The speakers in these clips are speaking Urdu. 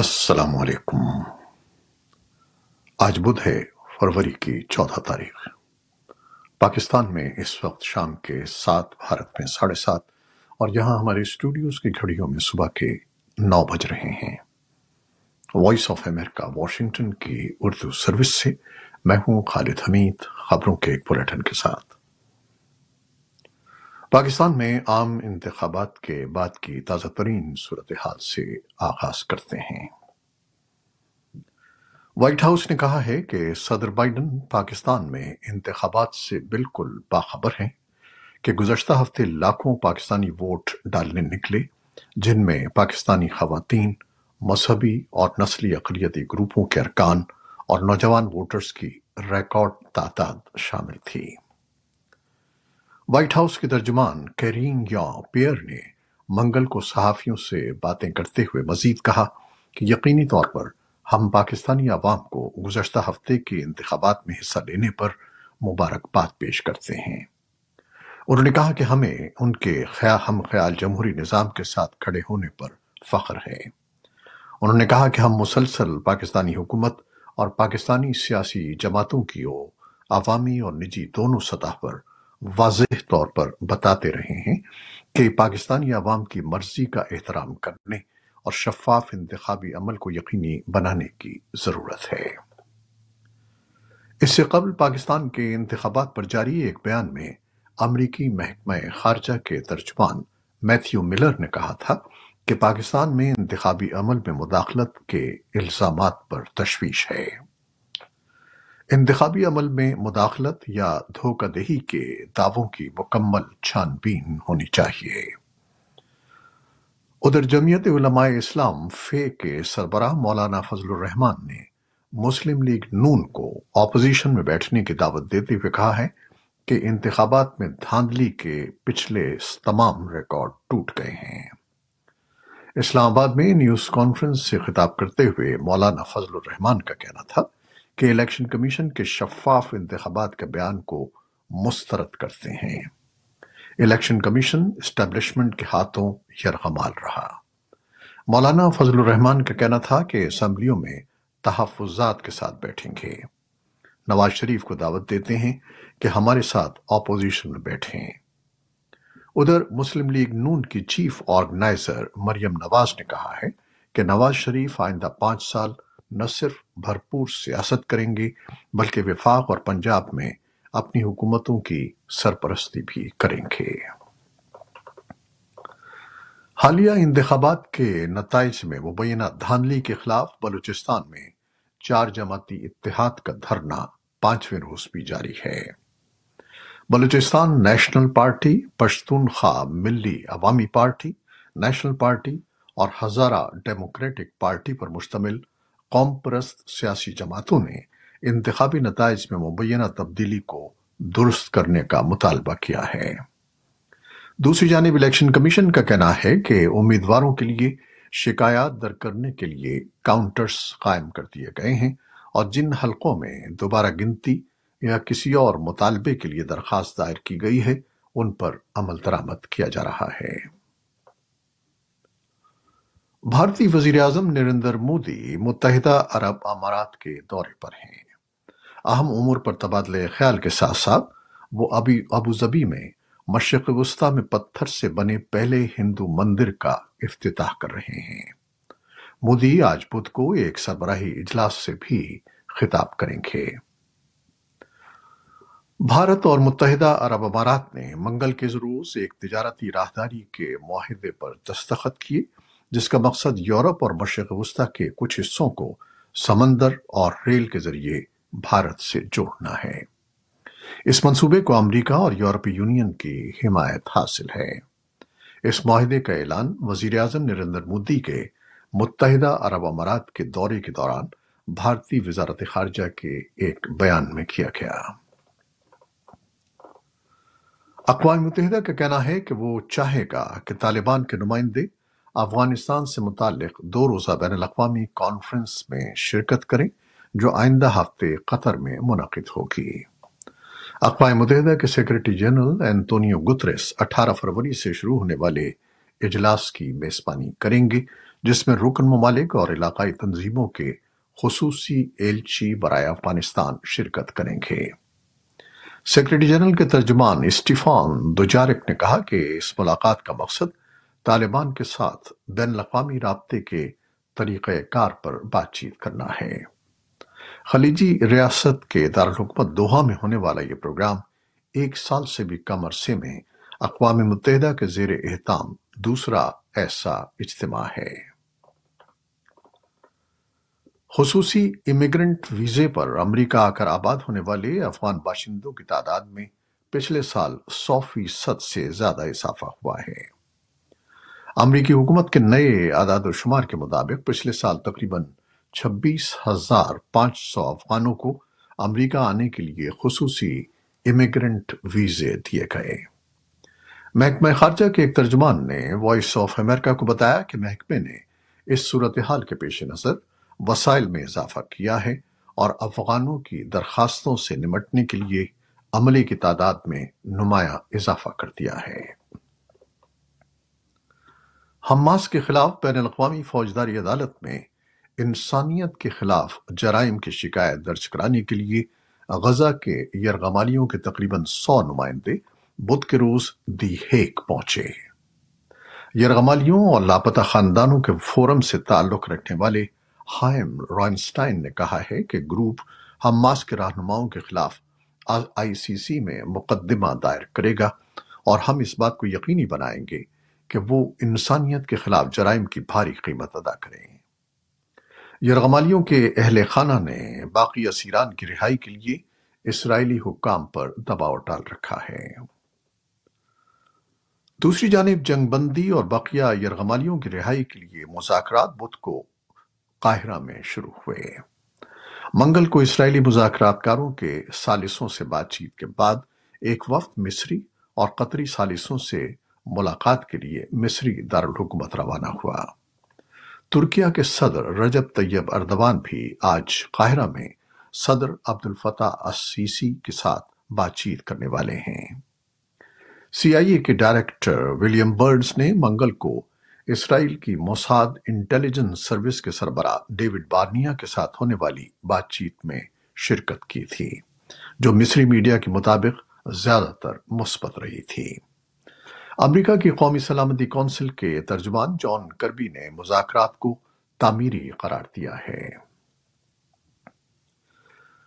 السلام علیکم۔ آج بدھ ہے فروری کی چودہ تاریخ۔ پاکستان میں اس وقت شام کے سات، بھارت میں ساڑھے سات اور یہاں ہمارے اسٹوڈیوز کی گھڑیوں میں صبح کے نو بج رہے ہیں۔ وائس آف امریکہ واشنگٹن کی اردو سروس سے میں ہوں خالد حمید۔ خبروں کے ایک بلیٹن کے ساتھ۔ پاکستان میں عام انتخابات کے بعد کی تازہ ترین صورتحال سے آغاز کرتے ہیں۔ وائٹ ہاؤس نے کہا ہے کہ صدر بائیڈن پاکستان میں انتخابات سے بالکل باخبر ہیں کہ گزشتہ ہفتے لاکھوں پاکستانی ووٹ ڈالنے نکلے، جن میں پاکستانی خواتین، مذہبی اور نسلی اقلیتی گروپوں کے ارکان اور نوجوان ووٹرز کی ریکارڈ تعداد شامل تھی۔ وائٹ ہاؤس کے ترجمان کیرین یا پیئر نے منگل کو صحافیوں سے باتیں کرتے ہوئے مزید کہا کہ یقینی طور پر ہم پاکستانی عوام کو گزشتہ ہفتے کے انتخابات میں حصہ لینے پر مبارکباد پیش کرتے ہیں۔ انہوں نے کہا کہ ہمیں ان کے خیا، ہم خیال جمہوری نظام کے ساتھ کھڑے ہونے پر فخر ہے۔ انہوں نے کہا کہ ہم مسلسل پاکستانی حکومت اور پاکستانی سیاسی جماعتوں کی عوامی اور نجی دونوں سطح پر واضح طور پر بتاتے رہے ہیں کہ پاکستانی عوام کی مرضی کا احترام کرنے اور شفاف انتخابی عمل کو یقینی بنانے کی ضرورت ہے۔ اس سے قبل پاکستان کے انتخابات پر جاری ایک بیان میں امریکی محکمہ خارجہ کے ترجمان میتھیو ملر نے کہا تھا کہ پاکستان میں انتخابی عمل میں مداخلت کے الزامات پر تشویش ہے۔ انتخابی عمل میں مداخلت یا دھوکہ دہی کے دعووں کی مکمل چھان بین ہونی چاہیے۔ ادھر جمعیت علماء اسلام فے کے سربراہ مولانا فضل الرحمان نے مسلم لیگ نون کو اپوزیشن میں بیٹھنے کی دعوت دیتے ہوئے کہا ہے کہ انتخابات میں دھاندلی کے پچھلے تمام ریکارڈ ٹوٹ گئے ہیں۔ اسلام آباد میں نیوز کانفرنس سے خطاب کرتے ہوئے مولانا فضل الرحمان کا کہنا تھا کہ الیکشن کمیشن کے شفاف انتخابات کے بیان کو مسترد کرتے ہیں۔ الیکشن کمیشن اسٹیبلشمنٹ کے ہاتھوں یرغمال رہا۔ مولانا فضل الرحمان کا کہنا تھا کہ اسمبلیوں میں تحفظات کے ساتھ بیٹھیں گے۔ نواز شریف کو دعوت دیتے ہیں کہ ہمارے ساتھ اپوزیشن میں بیٹھیں۔ ادھر مسلم لیگ نون کی چیف آرگنائزر مریم نواز نے کہا ہے کہ نواز شریف آئندہ پانچ سال نہ صرف بھرپور سیاست کریں گے، بلکہ وفاق اور پنجاب میں اپنی حکومتوں کی سرپرستی بھی کریں گے۔ حالیہ انتخابات کے نتائج میں مبینہ دھانلی کے خلاف بلوچستان میں چار جماعتی اتحاد کا دھرنا پانچویں روز بھی جاری ہے۔ بلوچستان نیشنل پارٹی، پشتونخوا ملی عوامی پارٹی، نیشنل پارٹی اور ہزارہ ڈیموکریٹک پارٹی پر مشتمل قوم پرست سیاسی جماعتوں نے انتخابی نتائج میں مبینہ تبدیلی کو درست کرنے کا مطالبہ کیا ہے۔ دوسری جانب الیکشن کمیشن کا کہنا ہے کہ امیدواروں کے لیے شکایات در کرنے کے لیے کاؤنٹرز قائم کر دیے گئے ہیں اور جن حلقوں میں دوبارہ گنتی یا کسی اور مطالبے کے لیے درخواست دائر کی گئی ہے، ان پر عمل درآمد کیا جا رہا ہے۔ بھارتی وزیر اعظم نریندر مودی متحدہ عرب امارات کے دورے پر ہیں۔ اہم امور پر تبادلے خیال کے ساتھ ساتھ وہ ابھی ابو ظبی میں مشرق وسطی میں پتھر سے بنے پہلے ہندو مندر کا افتتاح کر رہے ہیں۔ مودی آج بدھ کو ایک سربراہی اجلاس سے بھی خطاب کریں گے۔ بھارت اور متحدہ عرب امارات نے منگل کے ضرور ایک تجارتی راہداری کے معاہدے پر دستخط کیے۔ جس کا مقصد یورپ اور مشرق وسطی کے کچھ حصوں کو سمندر اور ریل کے ذریعے بھارت سے جوڑنا ہے۔ اس منصوبے کو امریکہ اور یورپی یونین کی حمایت حاصل ہے۔ اس معاہدے کا اعلان وزیر اعظم نریندر مودی کے متحدہ عرب امارات کے دورے کے دوران بھارتی وزارت خارجہ کے ایک بیان میں کیا گیا۔ اقوام متحدہ کا کہنا ہے کہ وہ چاہے گا کہ طالبان کے نمائندے افغانستان سے متعلق دو روزہ بین الاقوامی کانفرنس میں شرکت کریں، جو آئندہ ہفتے قطر میں منعقد ہوگی۔ اقوام متحدہ کے سیکرٹری جنرل اینتونیو گترس اٹھارہ فروری سے شروع ہونے والے اجلاس کی میزبانی کریں گے، جس میں رکن ممالک اور علاقائی تنظیموں کے خصوصی ایلچی برائے افغانستان شرکت کریں گے۔ سیکرٹری جنرل کے ترجمان اسٹیفان دوجارک نے کہا کہ اس ملاقات کا مقصد طالبان کے ساتھ بین الاقوامی رابطے کے طریقہ کار پر بات چیت کرنا ہے۔ خلیجی ریاست کے دارالحکومت دوحہ میں ہونے والا یہ پروگرام ایک سال سے بھی کم عرصے میں اقوام متحدہ کے زیر اہتام دوسرا ایسا اجتماع ہے۔ خصوصی امیگرنٹ ویزے پر امریکہ آ کر آباد ہونے والے افغان باشندوں کی تعداد میں پچھلے سال سو فیصد سے زیادہ اضافہ ہوا ہے۔ امریکی حکومت کے نئے اعداد و شمار کے مطابق پچھلے سال تقریباً چھبیس ہزار پانچ سو افغانوں کو امریکہ آنے کے لیے خصوصی امیگرنٹ ویزے دیے گئے۔ محکمہ خارجہ کے ایک ترجمان نے وائس آف امریکہ کو بتایا کہ محکمے نے اس صورتحال کے پیش نظر وسائل میں اضافہ کیا ہے اور افغانوں کی درخواستوں سے نمٹنے کے لیے عملے کی تعداد میں نمایاں اضافہ کر دیا ہے۔ حماس کے خلاف بین الاقوامی فوجداری عدالت میں انسانیت کے خلاف جرائم کی شکایت درج کرانے کے لیے غزہ کے یرغمالیوں کے تقریباً سو نمائندے بدھ کے روز دی ہیک پہنچے۔ یرغمالیوں اور لاپتہ خاندانوں کے فورم سے تعلق رکھنے والے ہائم رائنسٹائن نے کہا ہے کہ گروپ حماس کے رہنماؤں کے خلاف آئی سی سی میں مقدمہ دائر کرے گا اور ہم اس بات کو یقینی بنائیں گے کہ وہ انسانیت کے خلاف جرائم کی بھاری قیمت ادا کریں۔ یرغمالیوں کے اہل خانہ نے باقی اسیران کی رہائی کے لیے اسرائیلی حکام پر دباؤ ڈال رکھا ہے۔ دوسری جانب، جنگ بندی اور بقیہ یرغمالیوں کی رہائی کے لیے مذاکرات بدھ کو قاہرہ میں شروع ہوئے۔ منگل کو اسرائیلی مذاکرات کاروں کے سالسوں سے بات چیت کے بعد ایک وفد مصری اور قطری سالسوں سے ملاقات کے لیے مصری دارالحکومت روانہ ہوا۔ ترکیہ کے صدر رجب طیب اردوان بھی آج قاہرہ میں صدر عبد الفتح السیسی کے ساتھ بات چیت کرنے والے ہیں۔ سی آئی اے کے ڈائریکٹر ولیم برڈز نے منگل کو اسرائیل کی موساد انٹیلیجنس سروس کے سربراہ ڈیوڈ بارنیا کے ساتھ ہونے والی بات چیت میں شرکت کی تھی، جو مصری میڈیا کے مطابق زیادہ تر مثبت رہی تھی۔ امریکہ کی قومی سلامتی کونسل کے ترجمان جان کربی نے مذاکرات کو تعمیری قرار دیا ہے۔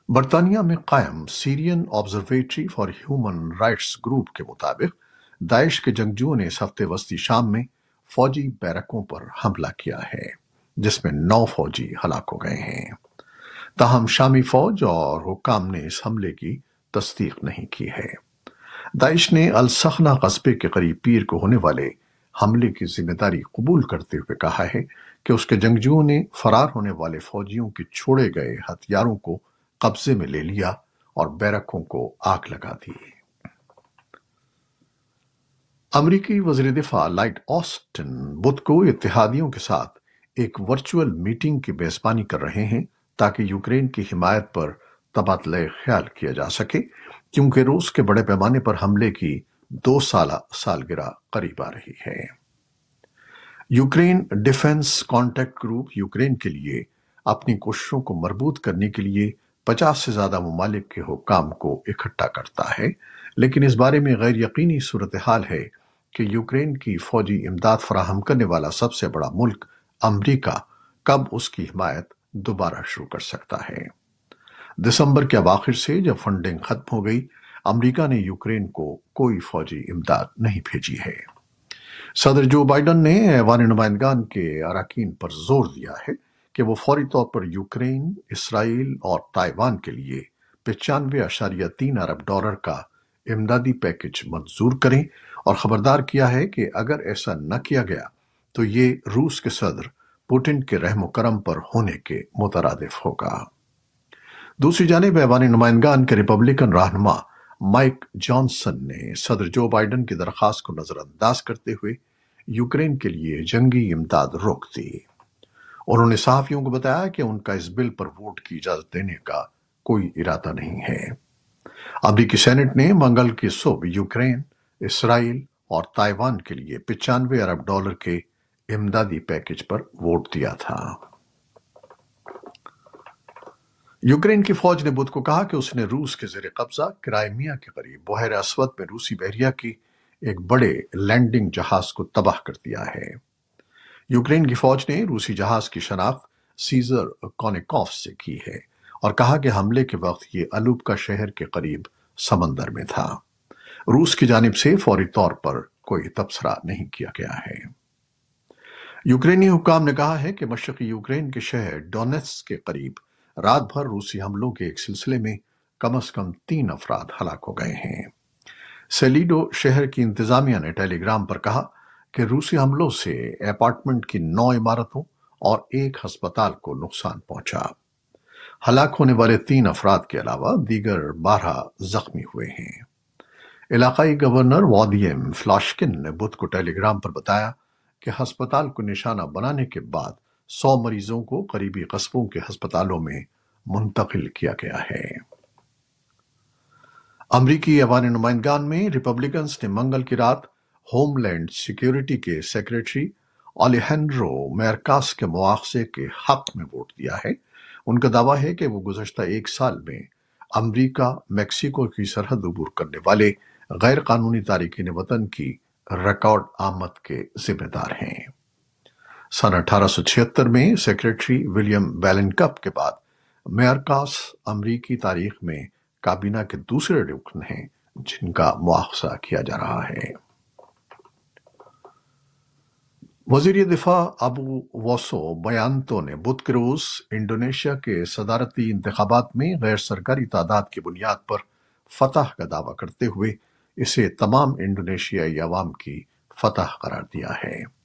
برطانیہ میں قائم Syrian observatory for human rights group کے مطابق داعش کے جنگجوؤں نے اس ہفتے وسطی شام میں فوجی بیرکوں پر حملہ کیا ہے، جس میں نو فوجی ہلاک ہو گئے ہیں۔ تاہم شامی فوج اور حکام نے اس حملے کی تصدیق نہیں کی ہے۔ داعش نے السخنہ قصبے کے قریب پیر کو ہونے والے حملے کی ذمہ داری قبول کرتے ہوئے کہا ہے کہ اس کے جنگجوؤں نے فرار ہونے والے فوجیوں کے چھوڑے گئے ہتھیاروں کو قبضے میں لے لیا اور بیرکوں کو آگ لگا دی۔ امریکی وزیر دفاع لائٹ آسٹن بدھ کو اتحادیوں کے ساتھ ایک ورچوئل میٹنگ کی بیزبانی کر رہے ہیں تاکہ یوکرین کی حمایت پر تبادلہ خیال کیا جا سکے۔ کیونکہ روس کے بڑے پیمانے پر حملے کی دو سالہ سالگرہ قریب آ رہی ہے۔ Ukraine defence contact group Ukraine کے لیے اپنی کوششوں کو مربوط کرنے کے لیے پچاس سے زیادہ ممالک کے حکام کو اکٹھا کرتا ہے، لیکن اس بارے میں غیر یقینی صورتحال ہے کہ یوکرین کی فوجی امداد فراہم کرنے والا سب سے بڑا ملک امریکہ کب اس کی حمایت دوبارہ شروع کر سکتا ہے۔ دسمبر کے اواخر سے جب فنڈنگ ختم ہو گئی، امریکہ نے یوکرین کو کوئی فوجی امداد نہیں بھیجی ہے۔ صدر جو بائیڈن نے ایوان نمائندگان کے اراکین پر زور دیا ہے کہ وہ فوری طور پر یوکرین، اسرائیل اور تائیوان کے لیے پچانوے اشاریہ تین ارب ڈالر کا امدادی پیکج منظور کریں اور خبردار کیا ہے کہ اگر ایسا نہ کیا گیا تو یہ روس کے صدر پوٹن کے رحم و کرم پر ہونے کے مترادف ہوگا۔ دوسری جانب ایوانی نمائندگان کے ریپبلکن رہنما مائک جانسن نے صدر جو بائیڈن کی درخواست کو نظر انداز کرتے ہوئے یوکرین کے لیے جنگی امداد روک دی۔ انہوں نے صحافیوں کو بتایا کہ ان کا اس بل پر ووٹ کی اجازت دینے کا کوئی ارادہ نہیں ہے۔ امریکی سینٹ نے منگل کی صبح یوکرین، اسرائیل اور تائیوان کے لیے پچانوے ارب ڈالر کے امدادی پیکج پر ووٹ دیا تھا۔ یوکرین کی فوج نے بدھ کو کہا کہ اس نے روس کے زیر قبضہ کرائمیا کے قریب بحیر اسود میں روسی بحریہ کی ایک بڑے لینڈنگ جہاز کو تباہ کر دیا ہے۔ یوکرین کی فوج نے روسی جہاز کی شناخت سیزر کونیکوف سے کی ہے اور کہا کہ حملے کے وقت یہ الوب کا شہر کے قریب سمندر میں تھا۔ روس کی جانب سے فوری طور پر کوئی تبصرہ نہیں کیا گیا ہے۔ یوکرینی حکام نے کہا ہے کہ مشرقی یوکرین کے شہر ڈونیٹس کے قریب رات بھر روسی حملوں کے ایک سلسلے میں کم از کم تین افراد ہلاک ہو گئے ہیں۔ سیلیڈو شہر کی انتظامیہ نے ٹیلی گرام پر کہا کہ روسی حملوں سے اپارٹمنٹ کی نو عمارتوں اور ایک ہسپتال کو نقصان پہنچا۔ ہلاک ہونے والے تین افراد کے علاوہ دیگر بارہ زخمی ہوئے ہیں۔ علاقائی گورنر وادیم فلاشکن نے بدھ کو ٹیلی گرام پر بتایا کہ ہسپتال کو نشانہ بنانے کے بعد سو مریضوں کو قریبی قصبوں کے ہسپتالوں میں منتقل کیا گیا ہے۔ امریکی ایوان نمائندگان میں ریپبلکنز نے منگل کی رات ہوم لینڈ سیکیورٹی کے سیکریٹری الیہنڈرو میرکاس کے مواخذے کے حق میں ووٹ دیا ہے۔ ان کا دعویٰ ہے کہ وہ گزشتہ ایک سال میں امریکہ، میکسیکو کی سرحد عبور کرنے والے غیر قانونی تارکین وطن کی ریکارڈ آمد کے ذمہ دار ہیں۔ سن اٹھارہ سو چھتر میں سیکریٹری ولیم بیلن کپ کے بعد میرکاس امریکی تاریخ میں کابینہ کے دوسرے رکن ہیں جن کا مواخذہ کیا جا رہا ہے۔ وزیر دفاع ابو وسو بیانتو نے بدھ کے روز انڈونیشیا کے صدارتی انتخابات میں غیر سرکاری تعداد کی بنیاد پر فتح کا دعویٰ کرتے ہوئے اسے تمام انڈونیشیائی عوام کی فتح قرار دیا ہے۔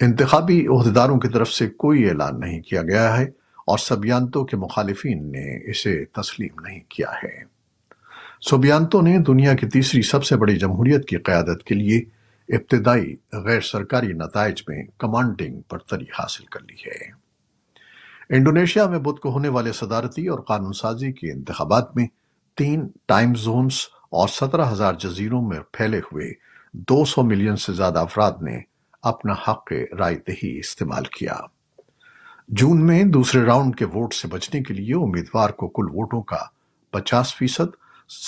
انتخابی عہدیداروں کی طرف سے کوئی اعلان نہیں کیا گیا ہے اور سبیانتو کے مخالفین نے اسے تسلیم نہیں کیا ہے۔ سوبیانتو نے دنیا کی تیسری سب سے بڑی جمہوریت کی قیادت کے لیے ابتدائی غیر سرکاری نتائج میں کمانڈنگ برتری حاصل کر لی ہے۔ انڈونیشیا میں بدھ کو ہونے والے صدارتی اور قانون سازی کے انتخابات میں تین ٹائم زونز اور سترہ ہزار جزیروں میں پھیلے ہوئے دو سو ملین سے زیادہ افراد نے اپنا حق رائے دہی استعمال کیا۔ جون میں دوسرے راؤنڈ کے ووٹ سے بچنے کے لیے امیدوار کو کل ووٹوں کا پچاس فیصد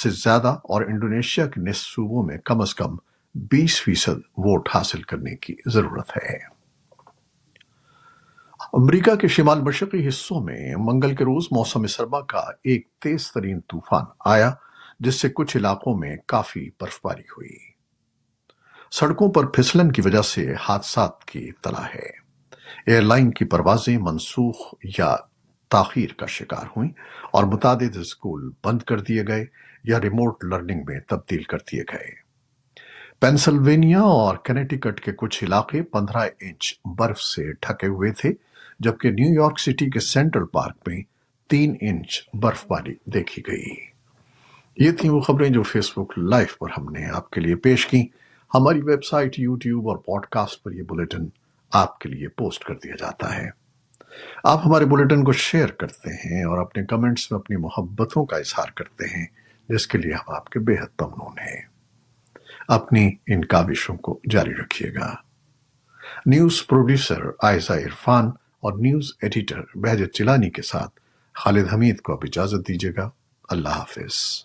سے زیادہ اور انڈونیشیا کے نصف صوبوں میں کم از کم بیس فیصد ووٹ حاصل کرنے کی ضرورت ہے۔ امریکہ کے شمال مشرقی حصوں میں منگل کے روز موسم سرما کا ایک تیز ترین طوفان آیا، جس سے کچھ علاقوں میں کافی برف باری ہوئی۔ سڑکوں پر پھسلن کی وجہ سے حادثات کی اطلاع ہے۔ ایئر لائن کی پروازیں منسوخ یا تاخیر کا شکار ہوئیں اور متعدد اسکول بند کر دیے گئے یا ریموٹ لرننگ میں تبدیل کر دیے گئے۔ پینسلوینیا اور کینیٹیکٹ کے کچھ علاقے پندرہ انچ برف سے ڈھکے ہوئے تھے، جبکہ نیو یارک سٹی کے سینٹرل پارک میں تین انچ برف باری دیکھی گئی۔ یہ تھیں وہ خبریں جو فیس بک لائف پر ہم نے آپ کے لیے پیش کی ہماری ویب سائٹ یوٹیوب اور پوڈ کاسٹ پر یہ بلیٹن آپ کے لیے پوسٹ کر دیا جاتا ہے۔ آپ ہمارے بلیٹن کو شیئر کرتے ہیں اور اپنے کمنٹس میں اپنی محبتوں کا اظہار کرتے ہیں، جس کے لیے ہم آپ کے بے حد ممنون ہیں۔ اپنی ان کاوشوں کو جاری رکھیے گا۔ نیوز پروڈیوسر آئزہ عرفان اور نیوز ایڈیٹر بہجت چلانی کے ساتھ خالد حمید کو اب اجازت دیجیے گا۔ اللہ حافظ۔